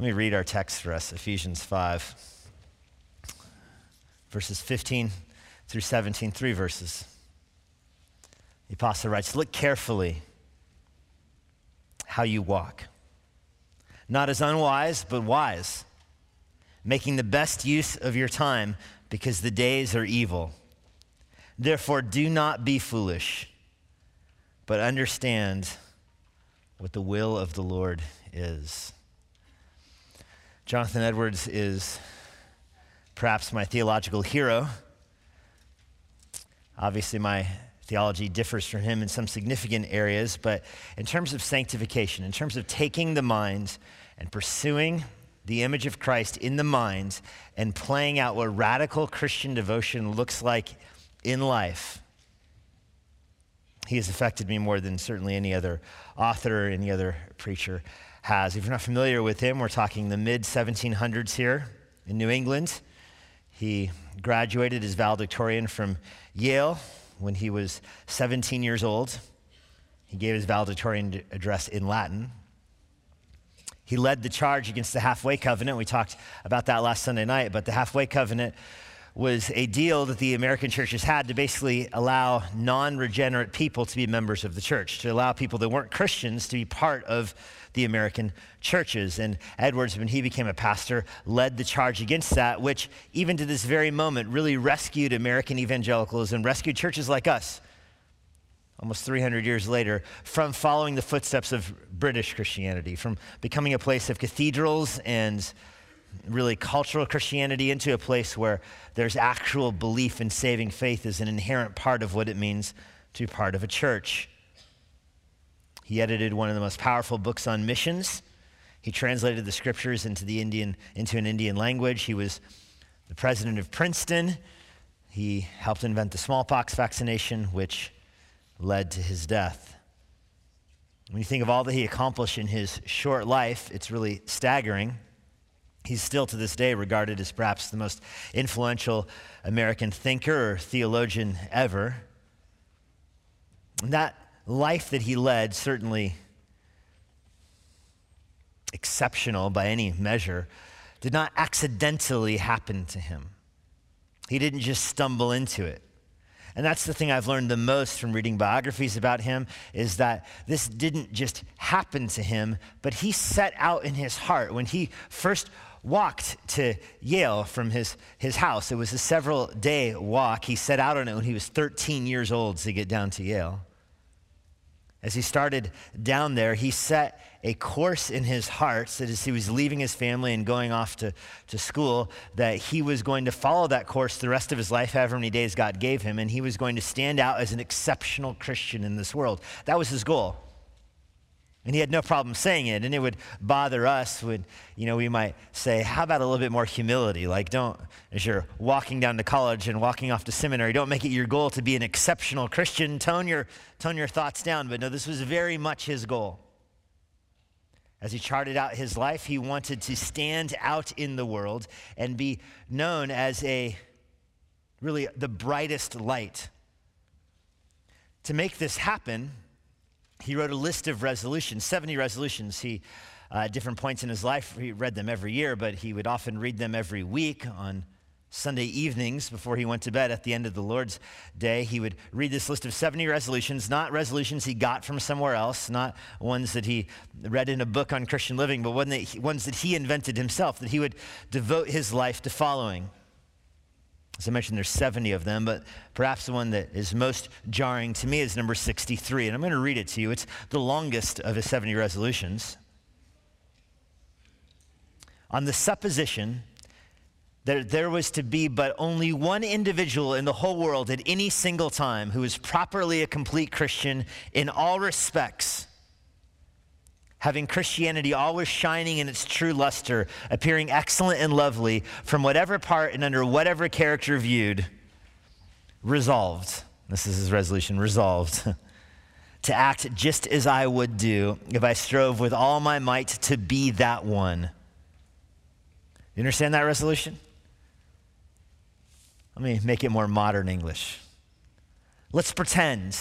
Let me read our text for us Ephesians 5, verses 15 through 17, three verses. The apostle writes Look carefully how you walk, not as unwise, but wise, making the best use of your time because the days are evil. Therefore, do not be foolish, but understand what the will of the Lord is. Jonathan Edwards is perhaps my theological hero. Obviously, my theology differs from him in some significant areas, but in terms of sanctification, in terms of taking the mind and pursuing the image of Christ in the mind and playing out what radical Christian devotion looks like in life, he has affected me more than certainly any other author or any other preacher has. If you're not familiar with him, we're talking the mid 1700s here in New England. He graduated as valedictorian from Yale when he was 17 years old. He gave his valedictorian address in Latin. He led the charge against the halfway covenant. We talked about that last Sunday night, but the halfway covenant was a deal that the American churches had to basically allow non regenerate people to be members of the church, to allow people that weren't Christians to be part of the American churches. And Edwards, when he became a pastor, led the charge against that, which even to this very moment really rescued American evangelicals and rescued churches like us, almost 300 years later, from following the footsteps of British Christianity, from becoming a place of cathedrals and really cultural Christianity into a place where there's actual belief in saving faith as an inherent part of what it means to be part of a church. He edited one of the most powerful books on missions. He translated the scriptures into, the Indian, into an Indian language. He was the president of Princeton. He helped invent the smallpox vaccination, which led to his death. When you think of all that he accomplished in his short life, it's really staggering. He's still to this day regarded as perhaps the most influential American thinker or theologian ever. And that life that he led, certainly exceptional by any measure, did not accidentally happen to him. He didn't just stumble into it. And that's the thing I've learned the most from reading biographies about him is that this didn't just happen to him, but he set out in his heart when he first walked to Yale from his, his house. It was a several day walk. He set out on it when he was 13 years old to get down to Yale. As he started down there, he set a course in his heart that as he was leaving his family and going off to, to school, that he was going to follow that course the rest of his life, however many days God gave him, and he was going to stand out as an exceptional Christian in this world. That was his goal. And he had no problem saying it. And it would bother us when, you know, we might say, how about a little bit more humility? Like, don't, as you're walking down to college and walking off to seminary, don't make it your goal to be an exceptional Christian. Tone your, tone your thoughts down. But no, this was very much his goal. As he charted out his life, he wanted to stand out in the world and be known as a really the brightest light. To make this happen, he wrote a list of resolutions, 70 resolutions. He, uh, at different points in his life, he read them every year, but he would often read them every week on Sunday evenings before he went to bed at the end of the Lord's Day. He would read this list of 70 resolutions, not resolutions he got from somewhere else, not ones that he read in a book on Christian living, but one that he, ones that he invented himself, that he would devote his life to following. As I mentioned, there's 70 of them, but perhaps the one that is most jarring to me is number 63. And I'm going to read it to you. It's the longest of his 70 resolutions. On the supposition that there was to be but only one individual in the whole world at any single time who is properly a complete Christian in all respects having Christianity always shining in its true luster, appearing excellent and lovely from whatever part and under whatever character viewed, resolved. This is his resolution resolved to act just as I would do if I strove with all my might to be that one. You understand that resolution? Let me make it more modern English. Let's pretend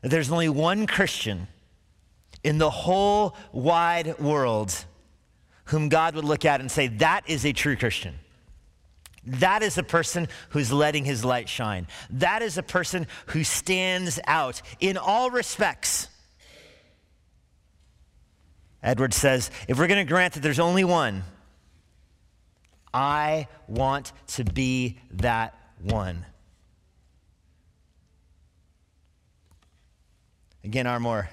that there's only one Christian in the whole wide world whom God would look at and say, that is a true Christian. That is a person who's letting his light shine. That is a person who stands out in all respects. Edwards says if we're going to grant that there's only one, I want to be that one. Again, our more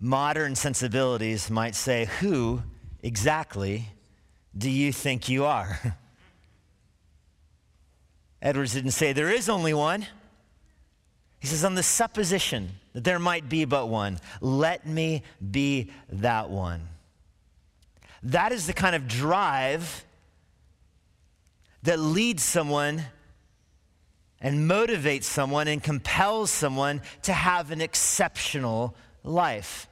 modern sensibilities might say, Who exactly do you think you are? Edwards didn't say there is only one. He says, on the supposition that there might be but one, let me be that one. That is the kind of drive that leads someone and motivates someone and compels someone to have an exceptional life,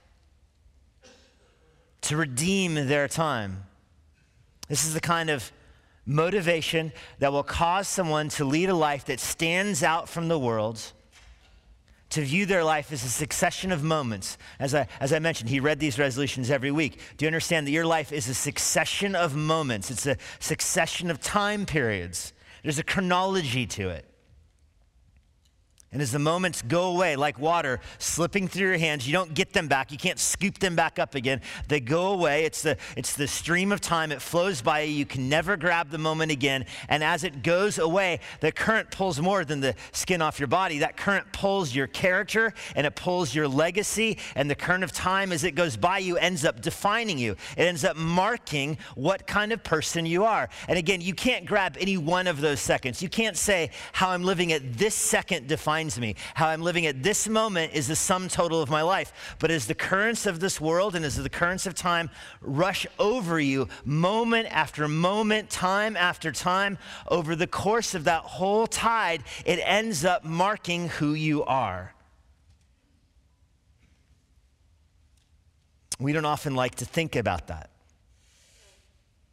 to redeem their time. This is the kind of motivation that will cause someone to lead a life that stands out from the world to view their life as a succession of moments. As I, as I mentioned, he read these resolutions every week. Do you understand that your life is a succession of moments? It's a succession of time periods. There's a chronology to it. And as the moments go away, like water slipping through your hands, you don't get them back. You can't scoop them back up again. They go away. It's the, it's the stream of time. It flows by you. You can never grab the moment again. And as it goes away, the current pulls more than the skin off your body. That current pulls your character and it pulls your legacy. And the current of time, as it goes by you, ends up defining you. It ends up marking what kind of person you are. And again, you can't grab any one of those seconds. You can't say, how I'm living at this second defines me. How I'm living at this moment is the sum total of my life. But as the currents of this world and as the currents of time rush over you, moment after moment, time after time, over the course of that whole tide, it ends up marking who you are. We don't often like to think about that.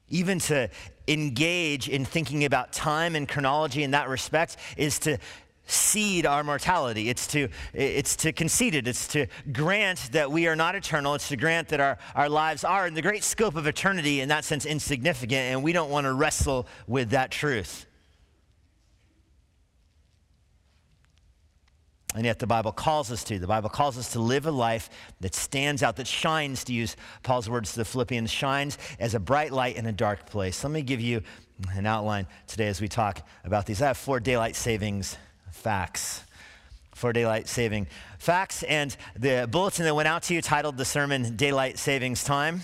Even to engage in thinking about time and chronology in that respect is to cede our mortality. It's to, it's to concede it. It's to grant that we are not eternal. It's to grant that our, our lives are, in the great scope of eternity, in that sense, insignificant, and we don't want to wrestle with that truth. And yet, the Bible calls us to. The Bible calls us to live a life that stands out, that shines, to use Paul's words to the Philippians, shines as a bright light in a dark place. Let me give you an outline today as we talk about these. I have four daylight savings facts for daylight saving facts. And the bulletin that went out to you titled the sermon Daylight Savings Time.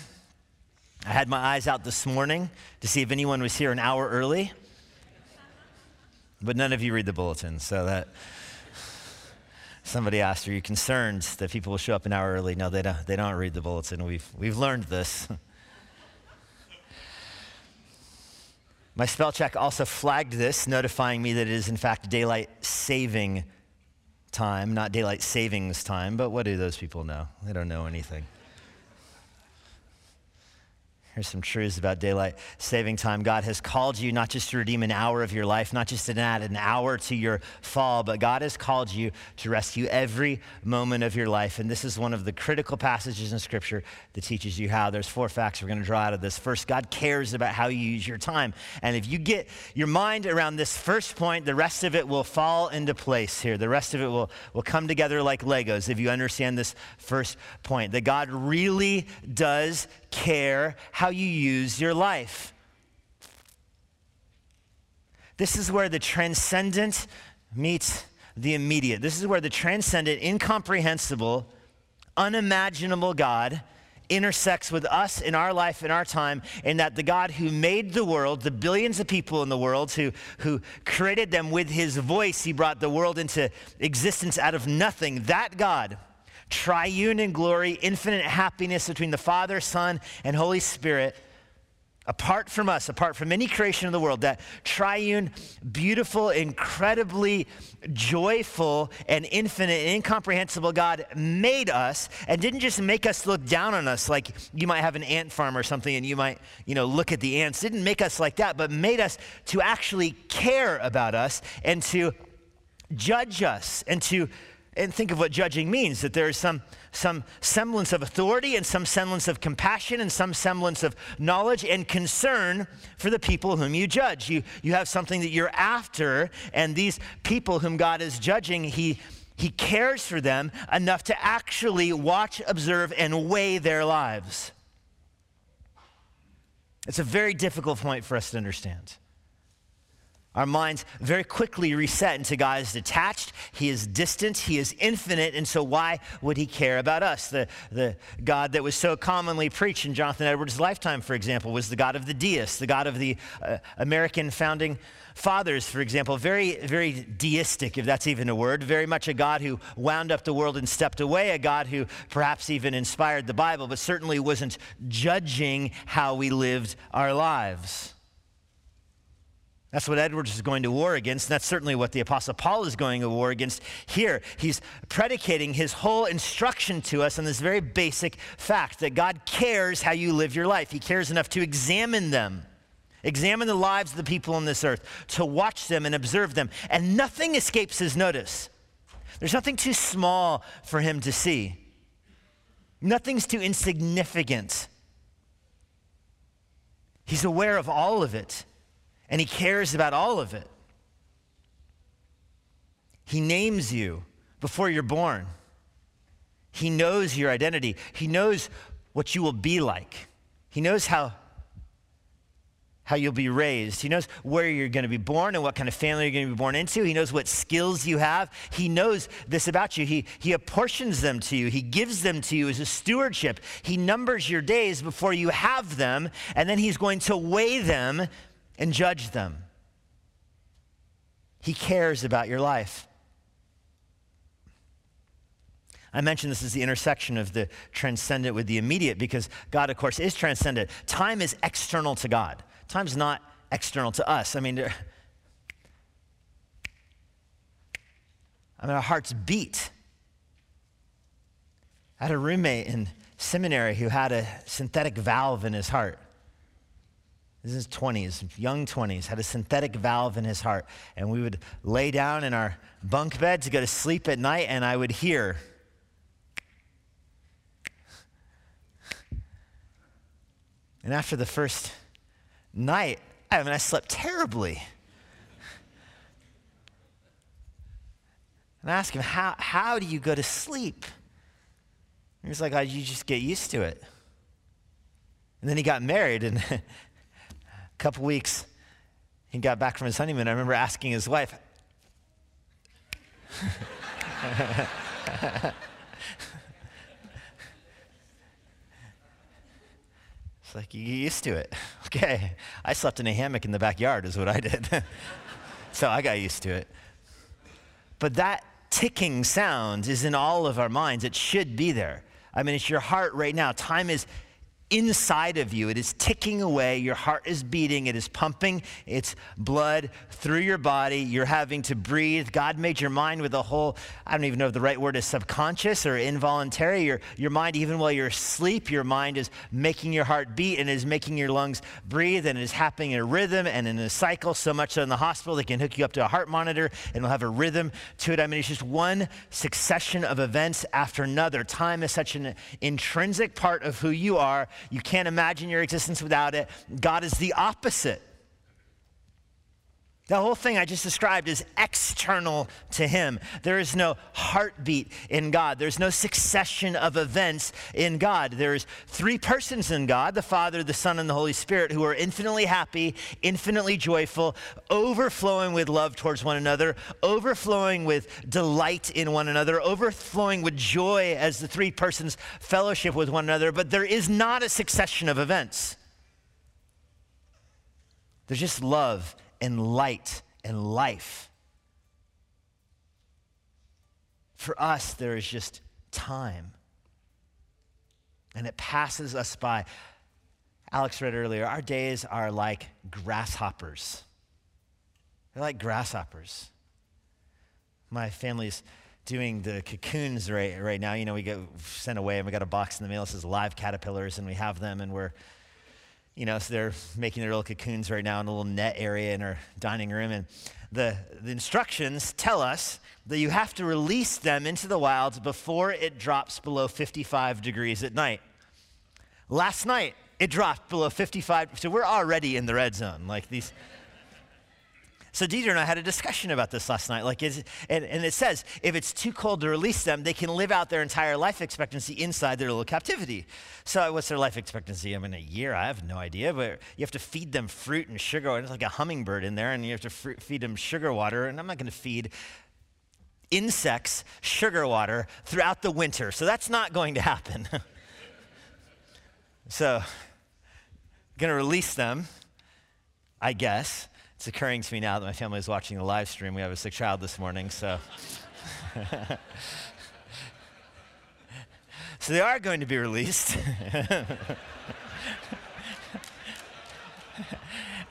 I had my eyes out this morning to see if anyone was here an hour early. But none of you read the bulletin, so that somebody asked, Are you concerned that people will show up an hour early? No, they don't, they don't read the bulletin. We've, we've learned this. My spell check also flagged this, notifying me that it is, in fact, daylight saving time, not daylight savings time. But what do those people know? They don't know anything. Here's some truths about daylight saving time. God has called you not just to redeem an hour of your life, not just to add an hour to your fall, but God has called you to rescue every moment of your life. And this is one of the critical passages in Scripture that teaches you how. There's four facts we're going to draw out of this. First, God cares about how you use your time. And if you get your mind around this first point, the rest of it will fall into place here. The rest of it will, will come together like Legos if you understand this first point that God really does care how you use your life. This is where the transcendent meets the immediate. This is where the transcendent, incomprehensible, unimaginable God intersects with us in our life, in our time, in that the God who made the world, the billions of people in the world, who, who created them with his voice, he brought the world into existence out of nothing. That God triune in glory, infinite happiness between the Father, Son, and Holy Spirit, apart from us, apart from any creation of the world, that triune, beautiful, incredibly joyful, and infinite and incomprehensible God made us and didn't just make us look down on us like you might have an ant farm or something and you might, you know, look at the ants. Didn't make us like that, but made us to actually care about us and to judge us and to and think of what judging means that there is some, some semblance of authority and some semblance of compassion and some semblance of knowledge and concern for the people whom you judge. You, you have something that you're after, and these people whom God is judging, He, he cares for them enough to actually watch, observe, and weigh their lives. It's a very difficult point for us to understand. Our minds very quickly reset into God is detached, He is distant, He is infinite, and so why would He care about us? The, the God that was so commonly preached in Jonathan Edwards' lifetime, for example, was the God of the deists, the God of the uh, American founding fathers, for example, very, very deistic, if that's even a word, very much a God who wound up the world and stepped away, a God who perhaps even inspired the Bible, but certainly wasn't judging how we lived our lives. That's what Edwards is going to war against, and that's certainly what the Apostle Paul is going to war against here. He's predicating his whole instruction to us on this very basic fact that God cares how you live your life. He cares enough to examine them, examine the lives of the people on this earth, to watch them and observe them, and nothing escapes his notice. There's nothing too small for him to see, nothing's too insignificant. He's aware of all of it and He cares about all of it. He names you before you're born. He knows your identity. He knows what you will be like. He knows how, how you'll be raised. He knows where you're going to be born and what kind of family you're going to be born into. He knows what skills you have. He knows this about you. He, he apportions them to you. He gives them to you as a stewardship. He numbers your days before you have them, and then He's going to weigh them and judge them. He cares about your life. I mentioned this is the intersection of the transcendent with the immediate because God, of course, is transcendent. Time is external to God, time's not external to us. I mean, I mean, our hearts beat. I had a roommate in seminary who had a synthetic valve in his heart. This is 20s, young 20s, had a synthetic valve in his heart. And we would lay down in our bunk bed to go to sleep at night, and I would hear. And after the first night, I mean, I slept terribly. And I asked him, How, how do you go to sleep? He was like, oh, You just get used to it. And then he got married, and couple weeks, he got back from his honeymoon. I remember asking his wife, It's like, you get used to it. Okay. I slept in a hammock in the backyard, is what I did. so I got used to it. But that ticking sound is in all of our minds. It should be there. I mean, it's your heart right now. Time is inside of you. It is ticking away. Your heart is beating. It is pumping its blood through your body. You're having to breathe. God made your mind with a whole, I don't even know if the right word is subconscious or involuntary. Your, your mind, even while you're asleep, your mind is making your heart beat and is making your lungs breathe and it is happening in a rhythm and in a cycle. So much so in the hospital, they can hook you up to a heart monitor and it'll have a rhythm to it. I mean, it's just one succession of events after another. Time is such an intrinsic part of who you are you can't imagine your existence without it. God is the opposite. The whole thing I just described is external to him. There is no heartbeat in God. There's no succession of events in God. There's three persons in God the Father, the Son, and the Holy Spirit who are infinitely happy, infinitely joyful, overflowing with love towards one another, overflowing with delight in one another, overflowing with joy as the three persons fellowship with one another. But there is not a succession of events. There's just love and light and life. For us, there is just time. And it passes us by. Alex read earlier, our days are like grasshoppers. They're like grasshoppers. My family's doing the cocoons right, right now. You know, we get sent away and we got a box in the mail that says live caterpillars, and we have them, and we're you know, so they're making their little cocoons right now in a little net area in our dining room. And the, the instructions tell us that you have to release them into the wilds before it drops below 55 degrees at night. Last night, it dropped below 55, so we're already in the red zone. Like these. So Deidre and I had a discussion about this last night. Like, is, and, and it says if it's too cold to release them, they can live out their entire life expectancy inside their little captivity. So what's their life expectancy? I mean, a year? I have no idea. But you have to feed them fruit and sugar. And It's like a hummingbird in there, and you have to fr- feed them sugar water. And I'm not going to feed insects sugar water throughout the winter. So that's not going to happen. so, going to release them, I guess. It's occurring to me now that my family is watching the live stream. We have a sick child this morning, so. so they are going to be released.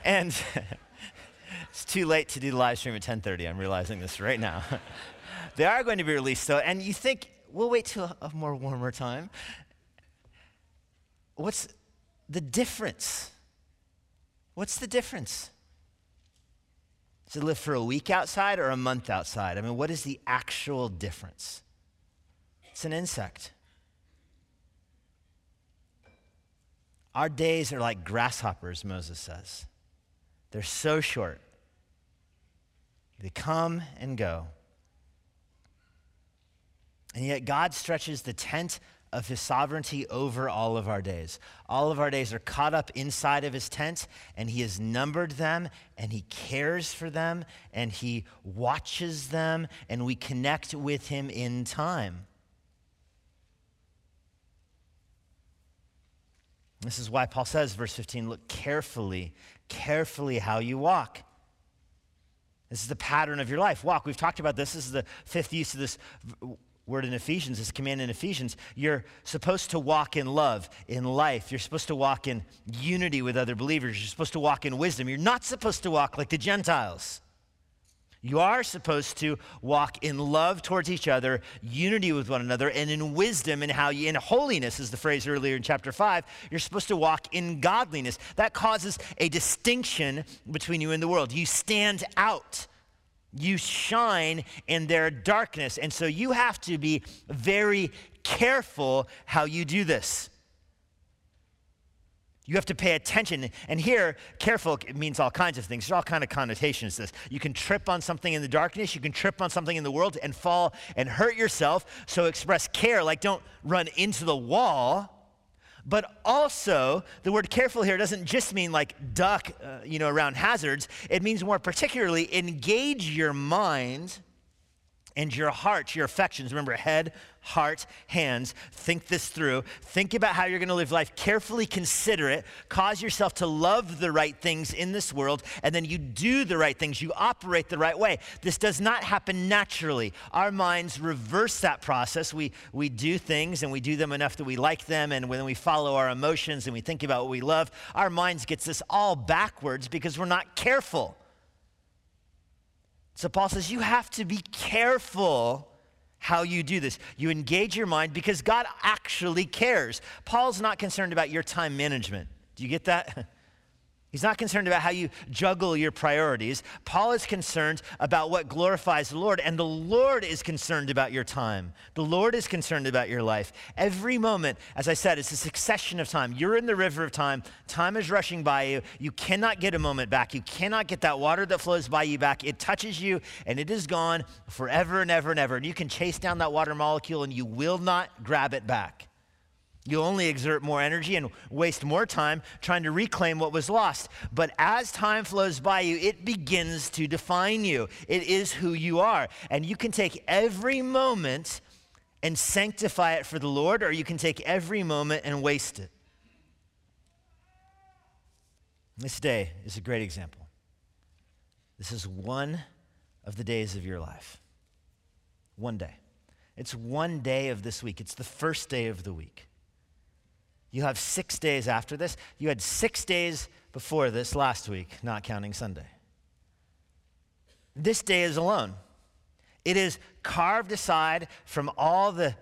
and it's too late to do the live stream at 10:30. I'm realizing this right now. they are going to be released though, and you think we'll wait till a, a more warmer time. What's the difference? What's the difference? Does it live for a week outside or a month outside? I mean, what is the actual difference? It's an insect. Our days are like grasshoppers, Moses says. They're so short. They come and go. And yet, God stretches the tent of his sovereignty over all of our days. All of our days are caught up inside of his tent, and he has numbered them, and he cares for them, and he watches them, and we connect with him in time. This is why Paul says, verse 15, look carefully, carefully how you walk. This is the pattern of your life. Walk. We've talked about this. This is the fifth use of this word in Ephesians, this command in Ephesians, you're supposed to walk in love, in life. You're supposed to walk in unity with other believers. You're supposed to walk in wisdom. You're not supposed to walk like the Gentiles. You are supposed to walk in love towards each other, unity with one another, and in wisdom and how you, in holiness, is the phrase earlier in chapter 5, you're supposed to walk in godliness. That causes a distinction between you and the world. You stand out. You shine in their darkness. And so you have to be very careful how you do this. You have to pay attention. And here, careful means all kinds of things. There's all kind of connotations to this. You can trip on something in the darkness, you can trip on something in the world and fall and hurt yourself. So express care, like don't run into the wall. But also, the word careful here doesn't just mean like duck, uh, you know, around hazards. It means more particularly engage your mind and your heart, your affections. Remember, head, heart, hands. Think this through. Think about how you're going to live life. Carefully consider it. Cause yourself to love the right things in this world, and then you do the right things. You operate the right way. This does not happen naturally. Our minds reverse that process. We, we do things and we do them enough that we like them, and when we follow our emotions and we think about what we love, our minds gets this all backwards because we're not careful. So Paul says you have to be careful how you do this. You engage your mind because God actually cares. Paul's not concerned about your time management. Do you get that? He's not concerned about how you juggle your priorities. Paul is concerned about what glorifies the Lord, and the Lord is concerned about your time. The Lord is concerned about your life. Every moment, as I said, it's a succession of time. You're in the river of time. Time is rushing by you. You cannot get a moment back. You cannot get that water that flows by you back. It touches you, and it is gone forever and ever and ever. And you can chase down that water molecule, and you will not grab it back. You'll only exert more energy and waste more time trying to reclaim what was lost. But as time flows by you, it begins to define you. It is who you are. And you can take every moment and sanctify it for the Lord, or you can take every moment and waste it. This day is a great example. This is one of the days of your life. One day. It's one day of this week, it's the first day of the week. You have six days after this. You had six days before this last week, not counting Sunday. This day is alone. It is carved aside from all the,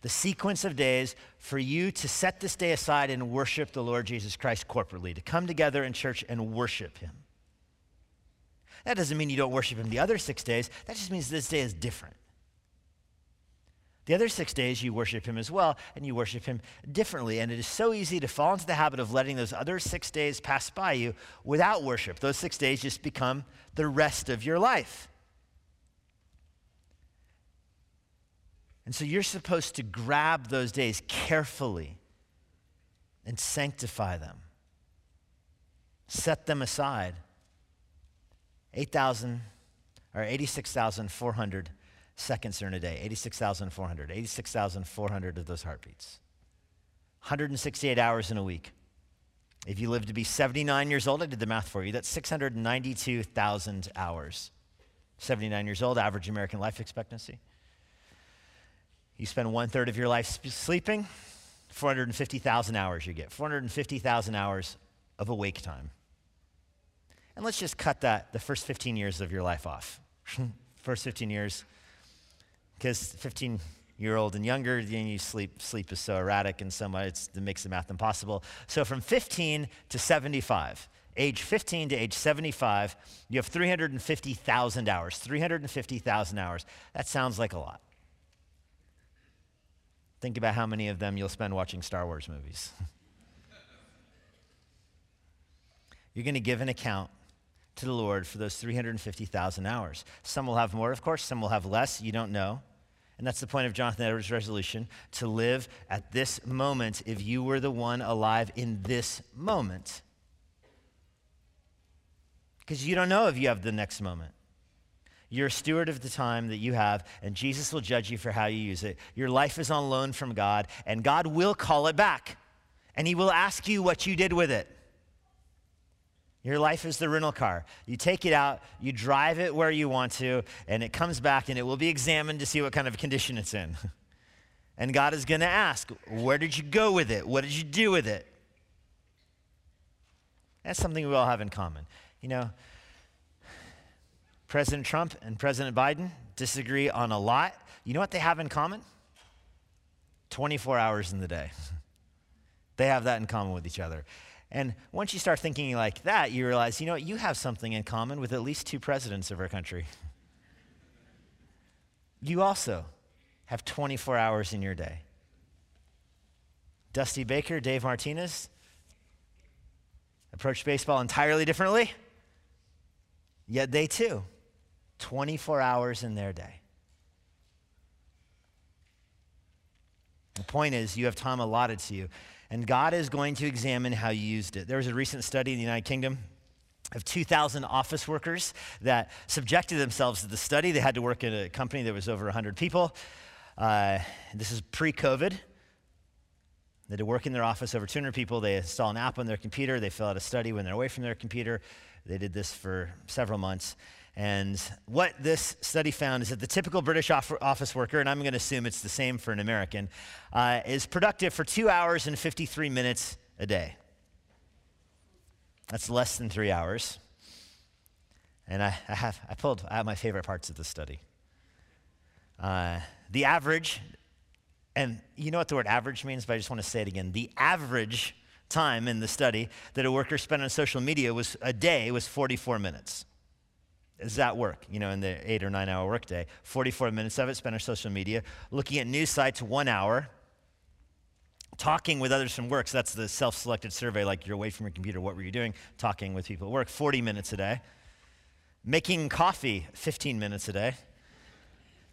the sequence of days for you to set this day aside and worship the Lord Jesus Christ corporately, to come together in church and worship Him. That doesn't mean you don't worship him the other six days. That just means this day is different. The other six days, you worship him as well, and you worship him differently. And it is so easy to fall into the habit of letting those other six days pass by you without worship. Those six days just become the rest of your life. And so you're supposed to grab those days carefully and sanctify them, set them aside. 8,000 or 86,400 seconds in a day, 86,400, 86,400 of those heartbeats. 168 hours in a week. If you live to be 79 years old, I did the math for you, that's 692,000 hours. 79 years old, average American life expectancy. You spend one third of your life sleeping, 450,000 hours you get. 450,000 hours of awake time. And let's just cut that, the first 15 years of your life off. first 15 years, because 15 year old and younger, then you sleep, sleep is so erratic and so much, it makes the math impossible. So from 15 to 75, age 15 to age 75, you have 350,000 hours. 350,000 hours. That sounds like a lot. Think about how many of them you'll spend watching Star Wars movies. You're going to give an account to the Lord for those 350,000 hours. Some will have more, of course, some will have less. You don't know. And that's the point of Jonathan Edwards' resolution to live at this moment if you were the one alive in this moment. Because you don't know if you have the next moment. You're a steward of the time that you have, and Jesus will judge you for how you use it. Your life is on loan from God, and God will call it back, and He will ask you what you did with it. Your life is the rental car. You take it out, you drive it where you want to, and it comes back and it will be examined to see what kind of condition it's in. And God is going to ask, Where did you go with it? What did you do with it? That's something we all have in common. You know, President Trump and President Biden disagree on a lot. You know what they have in common? 24 hours in the day. they have that in common with each other. And once you start thinking like that, you realize, you know what, you have something in common with at least two presidents of our country. You also have 24 hours in your day. Dusty Baker, Dave Martinez approach baseball entirely differently, yet they too 24 hours in their day. The point is, you have time allotted to you, and God is going to examine how you used it. There was a recent study in the United Kingdom of 2,000 office workers that subjected themselves to the study. They had to work in a company that was over 100 people. Uh, this is pre COVID. They had to work in their office, over 200 people. They install an app on their computer. They fill out a study when they're away from their computer. They did this for several months. And what this study found is that the typical British office worker, and I'm going to assume it's the same for an American, uh, is productive for two hours and 53 minutes a day. That's less than three hours. And I, I have I pulled out my favorite parts of the study. Uh, the average, and you know what the word average means, but I just want to say it again. The average time in the study that a worker spent on social media was a day was 44 minutes does that work? You know, in the eight or nine hour workday, 44 minutes of it spent on social media, looking at news sites, one hour, talking with others from work. So that's the self selected survey, like you're away from your computer, what were you doing? Talking with people at work, 40 minutes a day. Making coffee, 15 minutes a day.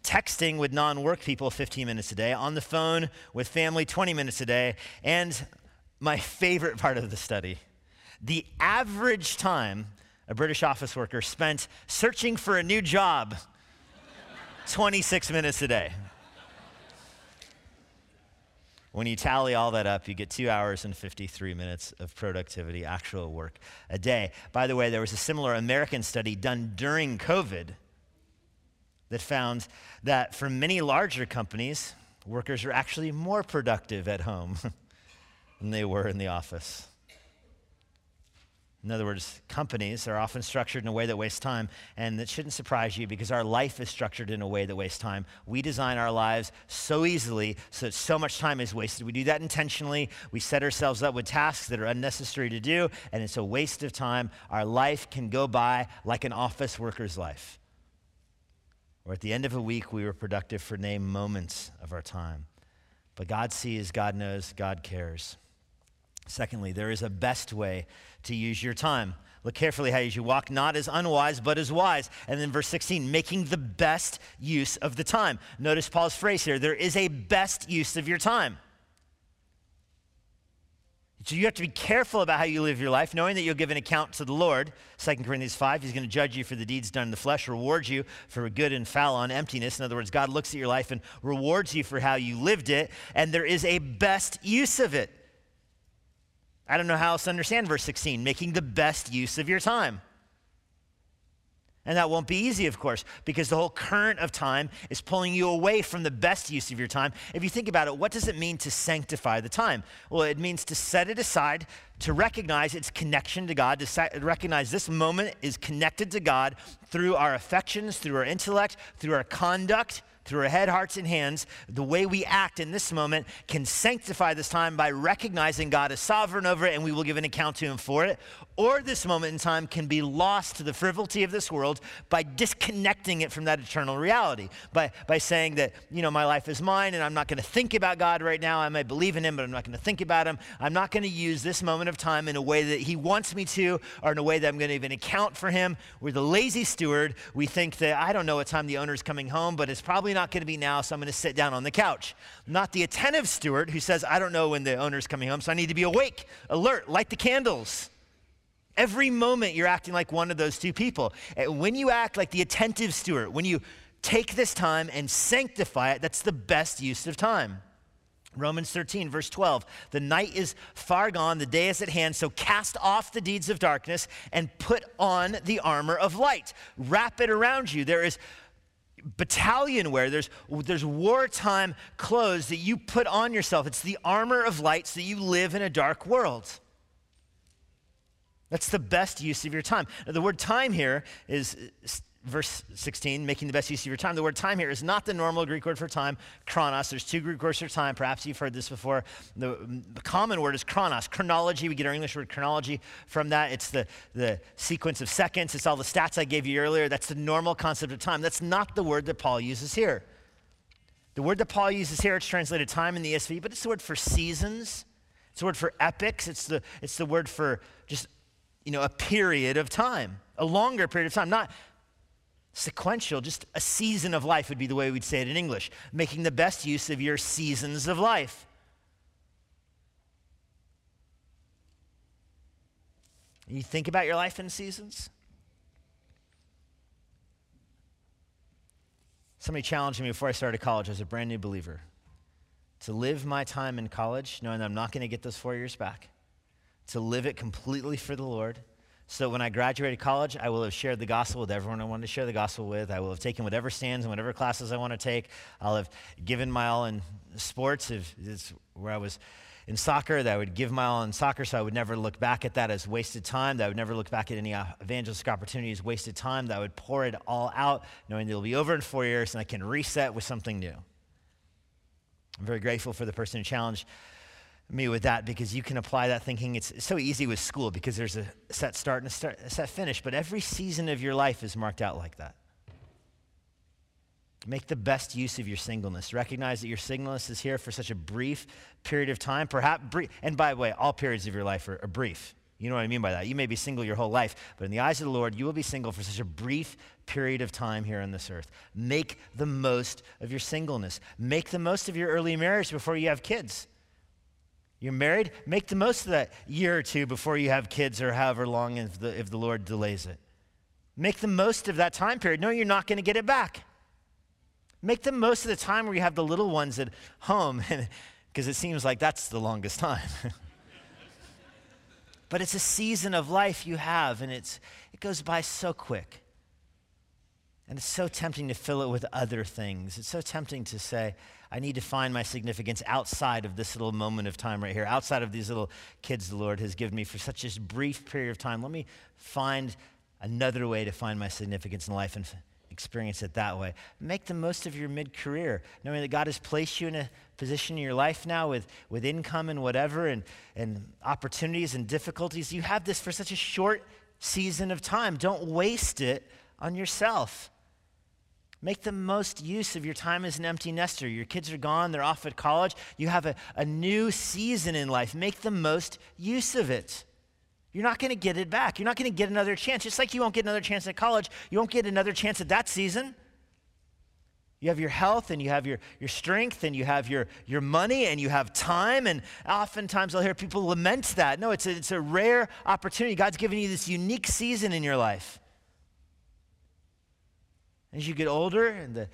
Texting with non work people, 15 minutes a day. On the phone with family, 20 minutes a day. And my favorite part of the study the average time a British office worker, spent searching for a new job 26 minutes a day. When you tally all that up, you get two hours and 53 minutes of productivity, actual work a day. By the way, there was a similar American study done during COVID that found that for many larger companies, workers are actually more productive at home than they were in the office. In other words, companies are often structured in a way that wastes time, and that shouldn't surprise you because our life is structured in a way that wastes time. We design our lives so easily so that so much time is wasted. We do that intentionally. We set ourselves up with tasks that are unnecessary to do, and it's a waste of time. Our life can go by like an office worker's life. Or at the end of a week, we were productive for name moments of our time. But God sees, God knows, God cares. Secondly, there is a best way to use your time. Look carefully how you walk, not as unwise, but as wise. And then verse 16, making the best use of the time. Notice Paul's phrase here there is a best use of your time. So you have to be careful about how you live your life, knowing that you'll give an account to the Lord. 2 Corinthians 5, he's going to judge you for the deeds done in the flesh, reward you for good and foul on emptiness. In other words, God looks at your life and rewards you for how you lived it, and there is a best use of it. I don't know how else to understand verse 16, making the best use of your time. And that won't be easy, of course, because the whole current of time is pulling you away from the best use of your time. If you think about it, what does it mean to sanctify the time? Well, it means to set it aside, to recognize its connection to God, to recognize this moment is connected to God through our affections, through our intellect, through our conduct, through our head, hearts, and hands, the way we act in this moment can sanctify this time by recognizing God is sovereign over it and we will give an account to Him for it. Or this moment in time can be lost to the frivolity of this world by disconnecting it from that eternal reality. By, by saying that, you know, my life is mine and I'm not going to think about God right now. I might believe in Him, but I'm not going to think about Him. I'm not going to use this moment of time in a way that He wants me to or in a way that I'm going to even account for Him. We're the lazy steward. We think that I don't know what time the owner's coming home, but it's probably not going to be now, so I'm going to sit down on the couch. Not the attentive steward who says, I don't know when the owner's coming home, so I need to be awake, alert, light the candles. Every moment you're acting like one of those two people. And when you act like the attentive steward, when you take this time and sanctify it, that's the best use of time. Romans 13, verse 12. The night is far gone, the day is at hand, so cast off the deeds of darkness and put on the armor of light. Wrap it around you. There is battalion wear, there's, there's wartime clothes that you put on yourself. It's the armor of light so you live in a dark world. That's the best use of your time. Now, the word time here is verse 16, making the best use of your time. The word time here is not the normal Greek word for time, chronos. There's two Greek words for time. Perhaps you've heard this before. The, the, common word is chronos, chronology. We get our English word chronology from that. It's the, the sequence of seconds. It's all the stats I gave you earlier. That's the normal concept of time. That's not the word that Paul uses here. The word that Paul uses here, it's translated time in the ESV, but it's the word for seasons. It's the word for epochs. It's the, it's the word for just you know, a period of time, a longer period of time, not sequential, just a season of life would be the way we'd say it in English, making the best use of your seasons of life. You think about your life in seasons? Somebody challenged me before I started college as a brand new believer to live my time in college knowing that I'm not going to get those four years back to live it completely for the Lord. So when I graduated college, I will have shared the gospel with everyone I wanted to share the gospel with. I will have taken whatever stands and whatever classes I want to take. I'll have given my all in sports. If it's where I was in soccer, that I would give my all in soccer, so I would never look back at that as wasted time. That I would never look back at any evangelistic opportunities wasted time. That I would pour it all out, knowing that it'll be over in four years and I can reset with something new. I'm very grateful for the person who challenged me with that because you can apply that thinking. It's so easy with school because there's a set start and a, start, a set finish, but every season of your life is marked out like that. Make the best use of your singleness. Recognize that your singleness is here for such a brief period of time, perhaps brief. And by the way, all periods of your life are, are brief. You know what I mean by that? You may be single your whole life, but in the eyes of the Lord, you will be single for such a brief period of time here on this earth. Make the most of your singleness. Make the most of your early marriage before you have kids. You're married, make the most of that year or two before you have kids or however long if the, if the Lord delays it. Make the most of that time period. No, you're not going to get it back. Make the most of the time where you have the little ones at home, because it seems like that's the longest time. but it's a season of life you have, and it's, it goes by so quick. And it's so tempting to fill it with other things. It's so tempting to say, I need to find my significance outside of this little moment of time right here, outside of these little kids the Lord has given me for such a brief period of time. Let me find another way to find my significance in life and experience it that way. Make the most of your mid career, knowing that God has placed you in a position in your life now with, with income and whatever, and, and opportunities and difficulties. You have this for such a short season of time. Don't waste it on yourself. Make the most use of your time as an empty nester. Your kids are gone, they're off at college. You have a, a new season in life. Make the most use of it. You're not going to get it back. You're not going to get another chance. Just like you won't get another chance at college, you won't get another chance at that season. You have your health and you have your, your strength and you have your, your money and you have time. And oftentimes I'll hear people lament that. No, it's a, it's a rare opportunity. God's given you this unique season in your life. As you get older and the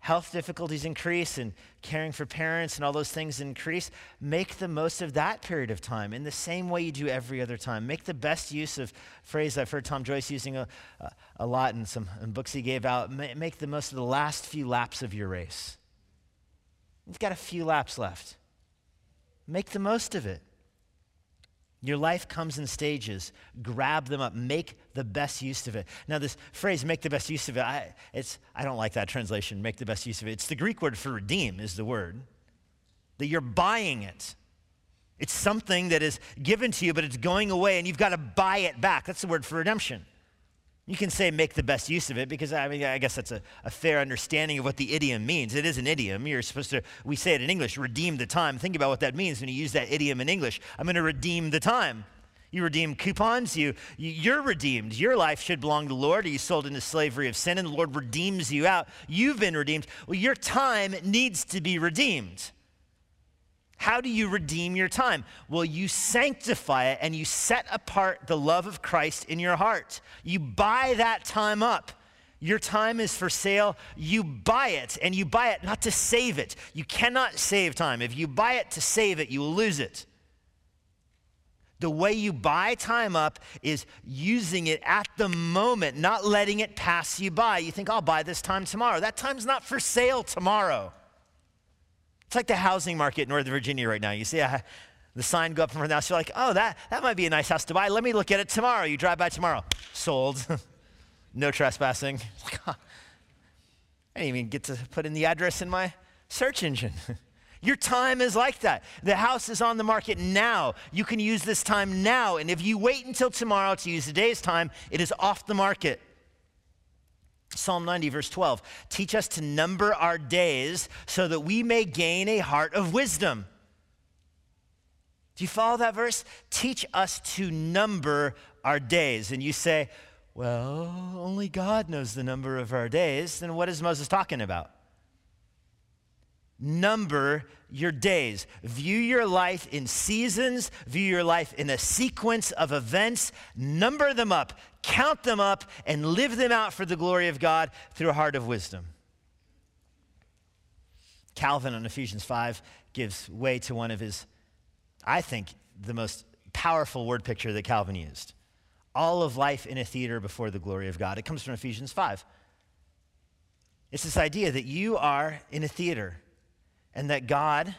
health difficulties increase and caring for parents and all those things increase, make the most of that period of time in the same way you do every other time. Make the best use of phrase I've heard Tom Joyce using a, a lot in some in books he gave out. Make the most of the last few laps of your race. You've got a few laps left. Make the most of it. Your life comes in stages. Grab them up. Make the best use of it. Now, this phrase, make the best use of it, I, it's, I don't like that translation, make the best use of it. It's the Greek word for redeem, is the word. That you're buying it. It's something that is given to you, but it's going away, and you've got to buy it back. That's the word for redemption. You can say make the best use of it because I mean I guess that's a, a, fair understanding of what the idiom means. It is an idiom. You're supposed to, we say it in English, redeem the time. Think about what that means when you use that idiom in English. I'm going to redeem the time. You redeem coupons, you, you, are redeemed. Your life should belong to the Lord. You sold into slavery of sin and the Lord redeems you out? You've been redeemed. Well, your time needs to be redeemed. How do you redeem your time? Well, you sanctify it and you set apart the love of Christ in your heart. You buy that time up. Your time is for sale. You buy it, and you buy it not to save it. You cannot save time. If you buy it to save it, you will lose it. The way you buy time up is using it at the moment, not letting it pass you by. You think, I'll buy this time tomorrow. That time's not for sale tomorrow. It's like the housing market in Northern Virginia right now. You see a, the sign go up in front of the house. You're like, oh, that, that might be a nice house to buy. Let me look at it tomorrow. You drive by tomorrow. Sold. no trespassing. I didn't even get to put in the address in my search engine. Your time is like that. The house is on the market now. You can use this time now. And if you wait until tomorrow to use today's time, it is off the market. Psalm 90, verse 12. Teach us to number our days so that we may gain a heart of wisdom. Do you follow that verse? Teach us to number our days. And you say, well, only God knows the number of our days. Then what is Moses talking about? Number your days. View your life in seasons, view your life in a sequence of events. Number them up count them up, and live them out for the glory of God through a heart of wisdom. Calvin on Ephesians 5 gives way to one of his, I think, the most powerful word picture that Calvin used. All of life in a theater before the glory of God. It comes from Ephesians 5. It's this idea that you are in a theater and that God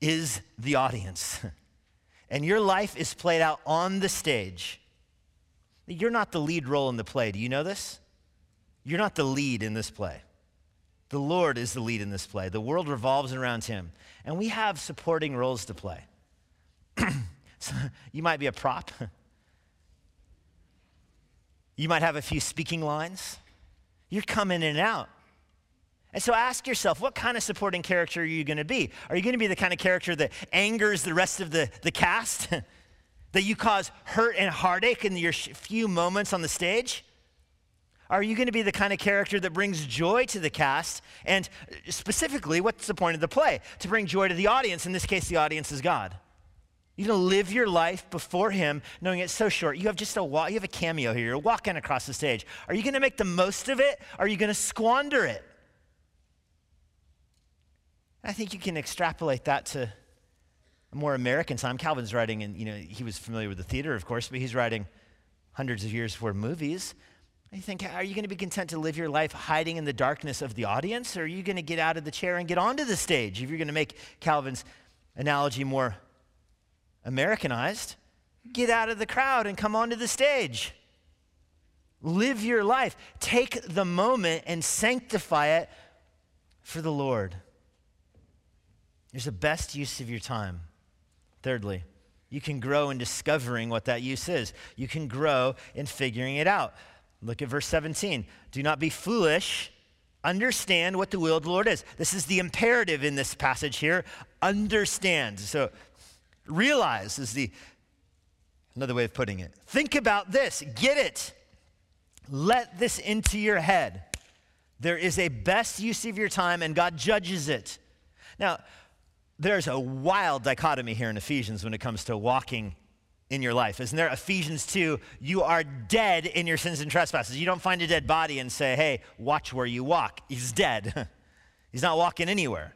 is the audience. and your life is played out on the stage. You're not the lead role in the play. Do you know this? You're not the lead in this play. The Lord is the lead in this play. The world revolves around him. And we have supporting roles to play. so you might be a prop. you might have a few speaking lines. You're coming in and out. And so ask yourself, what kind of supporting character are you going to be? Are you going to be the kind of character that angers the rest of the, the cast? that you cause hurt and heartache in your few moments on the stage? Are you going to be the kind of character that brings joy to the cast? And uh, specifically, what's the point of the play? To bring joy to the audience. In this case, the audience is God. You're going to live your life before Him, knowing it's so short. You have just a walk, you have a cameo here. You're walking across the stage. Are you going to make the most of it? Or are you going to squander it? I think you can extrapolate that to more American time. Calvin's writing, and you know, he was familiar with the theater, of course, but he's writing hundreds of years before movies. You think, are you going to be content to live your life hiding in the darkness of the audience? Or are you going to get out of the chair and get onto the stage? If you're going to make Calvin's analogy more Americanized, get out of the crowd and come onto the stage. Live your life. Take the moment and sanctify it for the Lord. Here's the best use of your time. Thirdly, you can grow in discovering what that use is. You can grow in figuring it out. Look at verse 17. Do not be foolish. Understand what the will of the Lord is. This is the imperative in this passage here. Understand. So realize is the another way of putting it. Think about this. Get it. Let this into your head. There is a best use of your time, and God judges it. Now, there's a wild dichotomy here in Ephesians when it comes to walking in your life. Isn't there? Ephesians 2, you are dead in your sins and trespasses. You don't find a dead body and say, hey, watch where you walk. He's dead. He's not walking anywhere.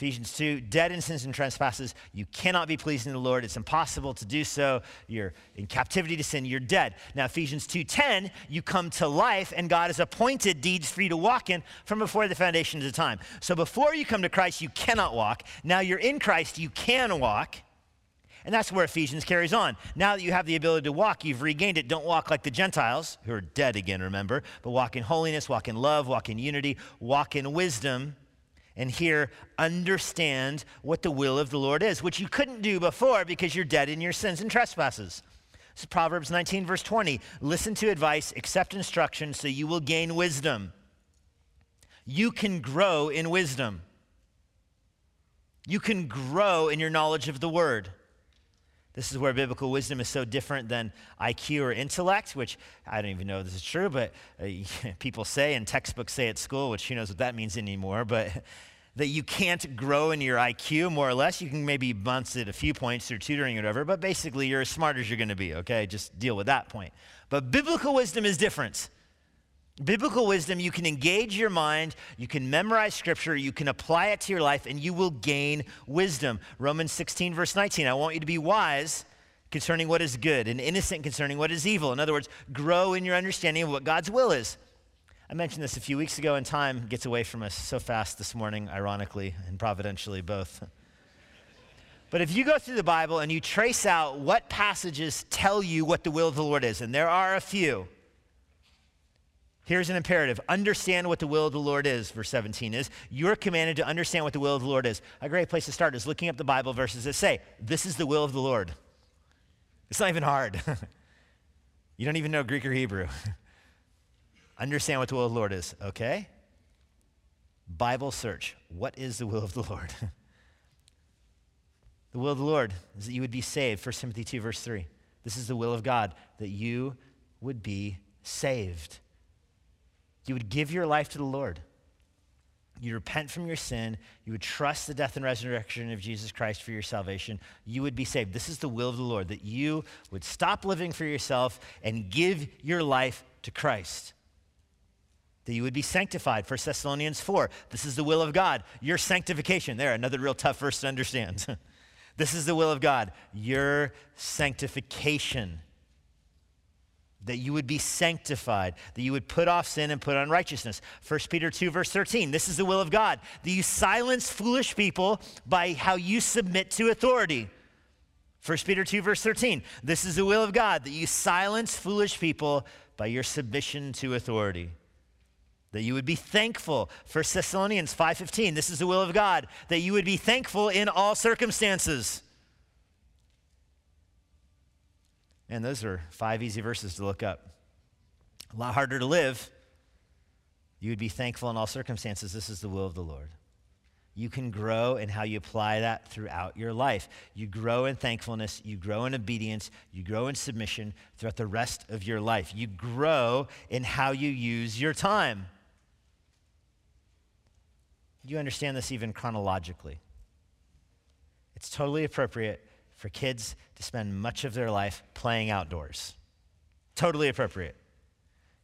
Ephesians 2, dead in sins and trespasses. You cannot be pleasing to the Lord. It's impossible to do so. You're in captivity to sin. You're dead. Now, Ephesians 2.10, you come to life and God has appointed deeds for you to walk in from before the foundations of the time. So before you come to Christ, you cannot walk. Now you're in Christ, you can walk. And that's where Ephesians carries on. Now that you have the ability to walk, you've regained it. Don't walk like the Gentiles, who are dead again, remember, but walk in holiness, walk in love, walk in unity, walk in wisdom and here understand what the will of the Lord is, which you couldn't do before because you're dead in your sins and trespasses. This is Proverbs 19, verse 20. Listen to advice, accept instruction, so you will gain wisdom. You can grow in wisdom. You can grow in your knowledge of the word. This is where biblical wisdom is so different than IQ or intellect, which I don't even know if this is true, but uh, people say and textbooks say at school, which who knows what that means anymore, but that you can't grow in your IQ more or less. You can maybe bounce it a few points through tutoring or whatever, but basically you're as smart as you're going to be, okay? Just deal with that point. But biblical wisdom is different. Biblical wisdom, you can engage your mind, you can memorize scripture, you can apply it to your life, and you will gain wisdom. Romans 16, verse 19. I want you to be wise concerning what is good and innocent concerning what is evil. In other words, grow in your understanding of what God's will is. I mentioned this a few weeks ago, and time gets away from us so fast this morning, ironically and providentially both. But if you go through the Bible and you trace out what passages tell you what the will of the Lord is, and there are a few, Here's an imperative understand what the will of the Lord is, verse 17 is. You're commanded to understand what the will of the Lord is. A great place to start is looking up the Bible verses that say, This is the will of the Lord. It's not even hard. you don't even know Greek or Hebrew. understand what the will of the Lord is, okay? Bible search. What is the will of the Lord? the will of the Lord is that you would be saved. 1 Timothy 2, verse 3. This is the will of God, that you would be saved. You would give your life to the Lord. You repent from your sin. You would trust the death and resurrection of Jesus Christ for your salvation. You would be saved. This is the will of the Lord, that you would stop living for yourself and give your life to Christ. That you would be sanctified. 1 Thessalonians 4. This is the will of God. Your sanctification. There, another real tough verse to understand. this is the will of God. Your sanctification that you would be sanctified, that you would put off sin and put on righteousness. 1 Peter 2, verse 13. This is the will of God, that you silence foolish people by how you submit to authority. 1 Peter 2, verse 13. This is the will of God, that you silence foolish people by your submission to authority. That you would be thankful. 1 Thessalonians 5:15. This is the will of God, that you would be thankful in all circumstances. And those are five easy verses to look up. A lot harder to live. You would be thankful in all circumstances. This is the will of the Lord. You can grow in how you apply that throughout your life. You grow in thankfulness, you grow in obedience, you grow in submission throughout the rest of your life. You grow in how you use your time. You understand this even chronologically. It's totally appropriate for kids to spend much of their life playing outdoors. Totally appropriate.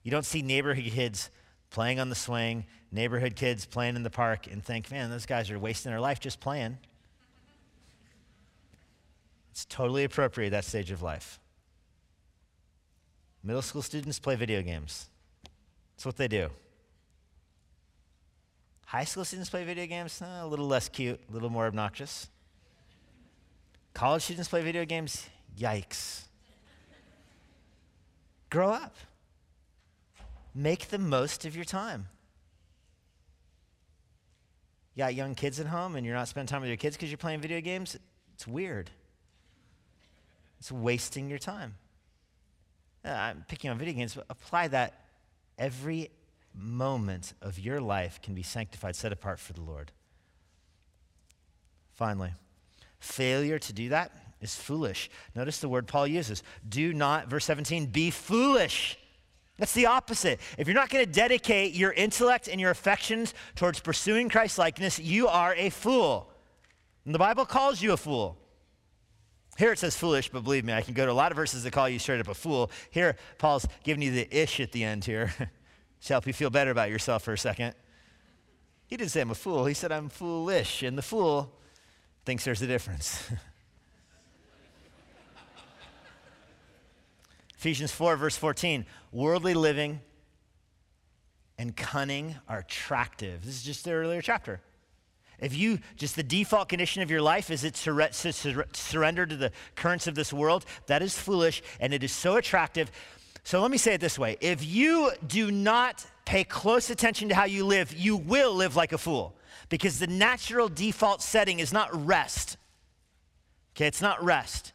You don't see neighborhood kids playing on the swing, neighborhood kids playing in the park, and think, man, those guys are wasting their life just playing. It's totally appropriate, that stage of life. Middle school students play video games. That's what they do. High school students play video games, a little less cute, a little more obnoxious. College students play video games, yikes. Grow up. Make the most of your time. You got young kids at home and you're not spending time with your kids because you're playing video games? It's weird. It's wasting your time. Uh, I'm picking on video games, but apply that every moment of your life can be sanctified, set apart for the Lord. Finally, failure to do that is foolish. Notice the word Paul uses. Do not, verse 17, be foolish. That's the opposite. If you're not going to dedicate your intellect and your affections towards pursuing Christ likeness, you are a fool. And the Bible calls you a fool. Here it says foolish, but believe me, I can go to a lot of verses that call you straight up a fool. Here, Paul's giving you the ish at the end here to help you feel better about yourself for a second. He didn't say I'm a fool, he said I'm foolish, and the fool thinks there's a difference. Ephesians 4, verse 14 worldly living and cunning are attractive. This is just the earlier chapter. If you, just the default condition of your life is it to surrender to the currents of this world, that is foolish and it is so attractive. So let me say it this way if you do not pay close attention to how you live, you will live like a fool because the natural default setting is not rest. Okay, it's not rest.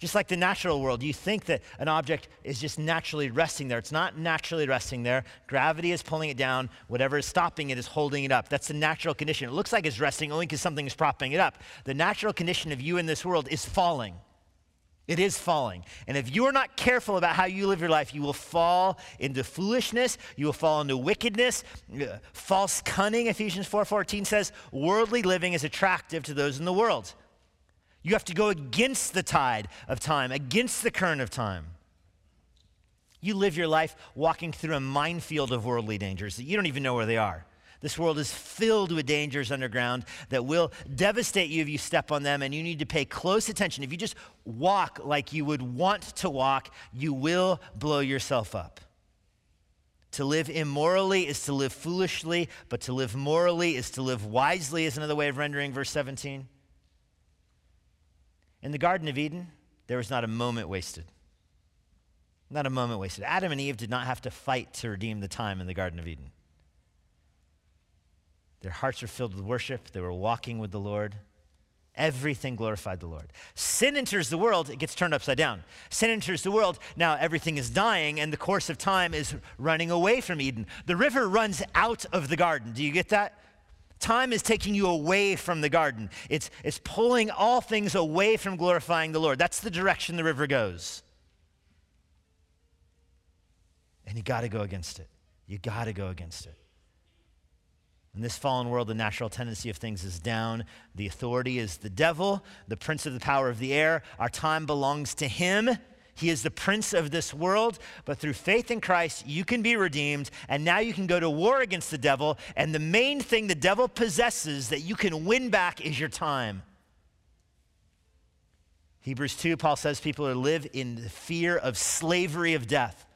Just like the natural world, you think that an object is just naturally resting there. It's not naturally resting there. Gravity is pulling it down. Whatever is stopping it is holding it up. That's the natural condition. It looks like it's resting only because something is propping it up. The natural condition of you in this world is falling. It is falling. And if you are not careful about how you live your life, you will fall into foolishness, you will fall into wickedness, uh, false cunning, Ephesians 4:14 says, worldly living is attractive to those in the world. You have to go against the tide of time, against the current of time. You live your life walking through a minefield of worldly dangers that you don't even know where they are. This world is filled with dangers underground that will devastate you if you step on them, and you need to pay close attention. If you just walk like you would want to walk, you will blow yourself up. To live immorally is to live foolishly, but to live morally is to live wisely, is another way of rendering verse 17. In the Garden of Eden, there was not a moment wasted. Not a moment wasted. Adam and Eve did not have to fight to redeem the time in the Garden of Eden. Their hearts were filled with worship, they were walking with the Lord. Everything glorified the Lord. Sin enters the world, it gets turned upside down. Sin enters the world, now everything is dying, and the course of time is running away from Eden. The river runs out of the garden. Do you get that? Time is taking you away from the garden. It's, it's pulling all things away from glorifying the Lord. That's the direction the river goes. And you got to go against it. You got to go against it. In this fallen world, the natural tendency of things is down. The authority is the devil, the prince of the power of the air. Our time belongs to him. He is the prince of this world, but through faith in Christ, you can be redeemed, and now you can go to war against the devil. And the main thing the devil possesses that you can win back is your time. Hebrews 2, Paul says people live in the fear of slavery of death.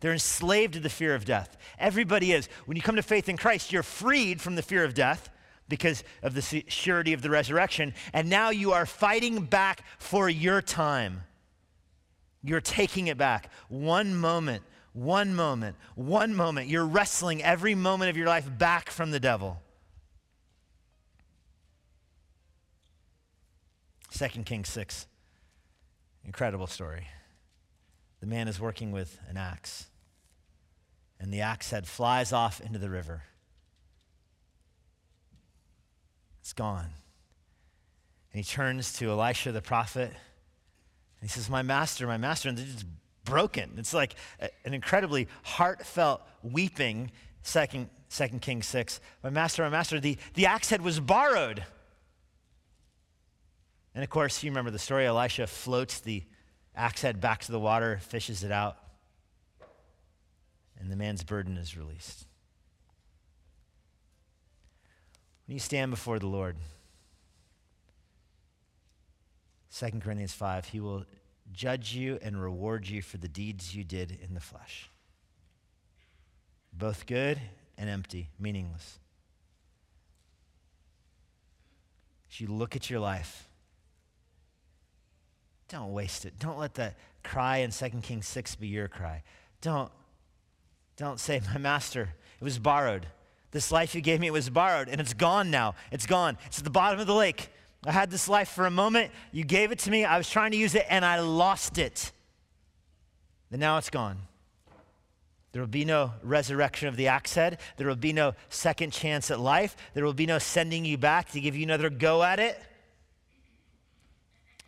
They're enslaved to the fear of death. Everybody is. When you come to faith in Christ, you're freed from the fear of death because of the surety of the resurrection, and now you are fighting back for your time. You're taking it back. One moment, one moment, one moment. You're wrestling every moment of your life back from the devil. 2 Kings 6. Incredible story. The man is working with an axe, and the axe head flies off into the river. It's gone. And he turns to Elisha the prophet he says, My master, my master. And it's broken. It's like an incredibly heartfelt weeping. Second, Second Kings 6. My master, my master, the, the axe head was borrowed. And of course, you remember the story. Elisha floats the axe head back to the water, fishes it out, and the man's burden is released. When you stand before the Lord, 2 Corinthians 5, he will judge you and reward you for the deeds you did in the flesh. Both good and empty, meaningless. As you look at your life, don't waste it. Don't let that cry in 2 Kings 6 be your cry. Don't, don't say, My master, it was borrowed. This life you gave me, it was borrowed, and it's gone now. It's gone. It's at the bottom of the lake. I had this life for a moment. You gave it to me. I was trying to use it, and I lost it. And now it's gone. There will be no resurrection of the axe head. There will be no second chance at life. There will be no sending you back to give you another go at it.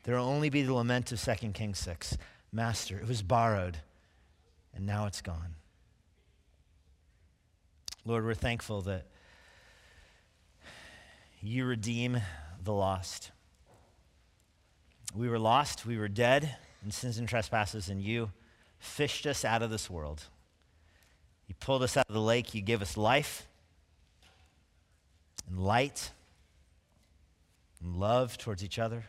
There will only be the lament of 2 Kings 6. Master, it was borrowed, and now it's gone. Lord, we're thankful that you redeem the lost. We were lost, we were dead in sins and trespasses, and you fished us out of this world. You pulled us out of the lake, you gave us life and light and love towards each other.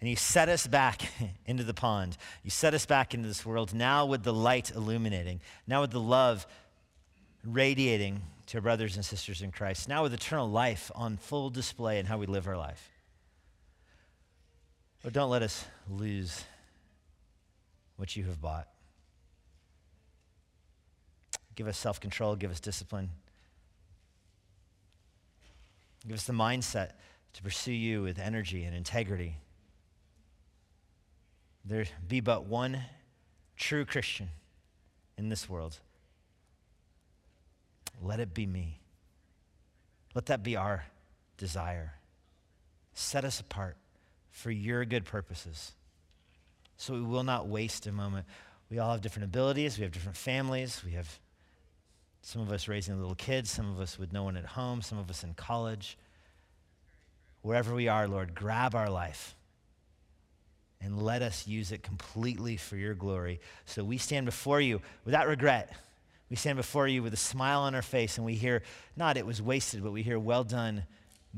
And you set us back into the pond. You set us back into this world now with the light illuminating, now with the love radiating to brothers and sisters in Christ, now with eternal life on full display in how we live our life. But don't let us lose what you have bought. Give us self control, give us discipline. Give us the mindset to pursue you with energy and integrity. There be but one true Christian in this world. Let it be me. Let that be our desire. Set us apart for your good purposes so we will not waste a moment. We all have different abilities, we have different families, we have some of us raising little kids, some of us with no one at home, some of us in college. Wherever we are, Lord, grab our life and let us use it completely for your glory so we stand before you without regret we stand before you with a smile on our face and we hear, not it was wasted, but we hear, well done,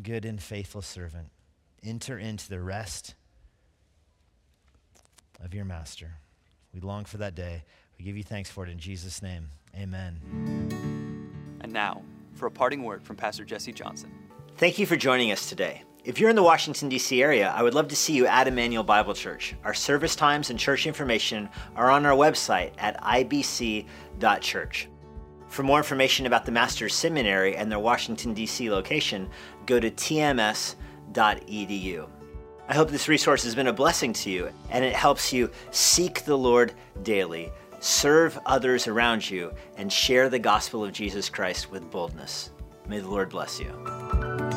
good and faithful servant. Enter into the rest of your master. We long for that day. We give you thanks for it in Jesus' name. Amen. And now, for a parting word from Pastor Jesse Johnson. Thank you for joining us today. If you're in the Washington, D.C. area, I would love to see you at Immanuel Bible Church. Our service times and church information are on our website at ibc.church. For more information about the Master's Seminary and their Washington, D.C. location, go to tms.edu. I hope this resource has been a blessing to you and it helps you seek the Lord daily, serve others around you, and share the gospel of Jesus Christ with boldness. May the Lord bless you.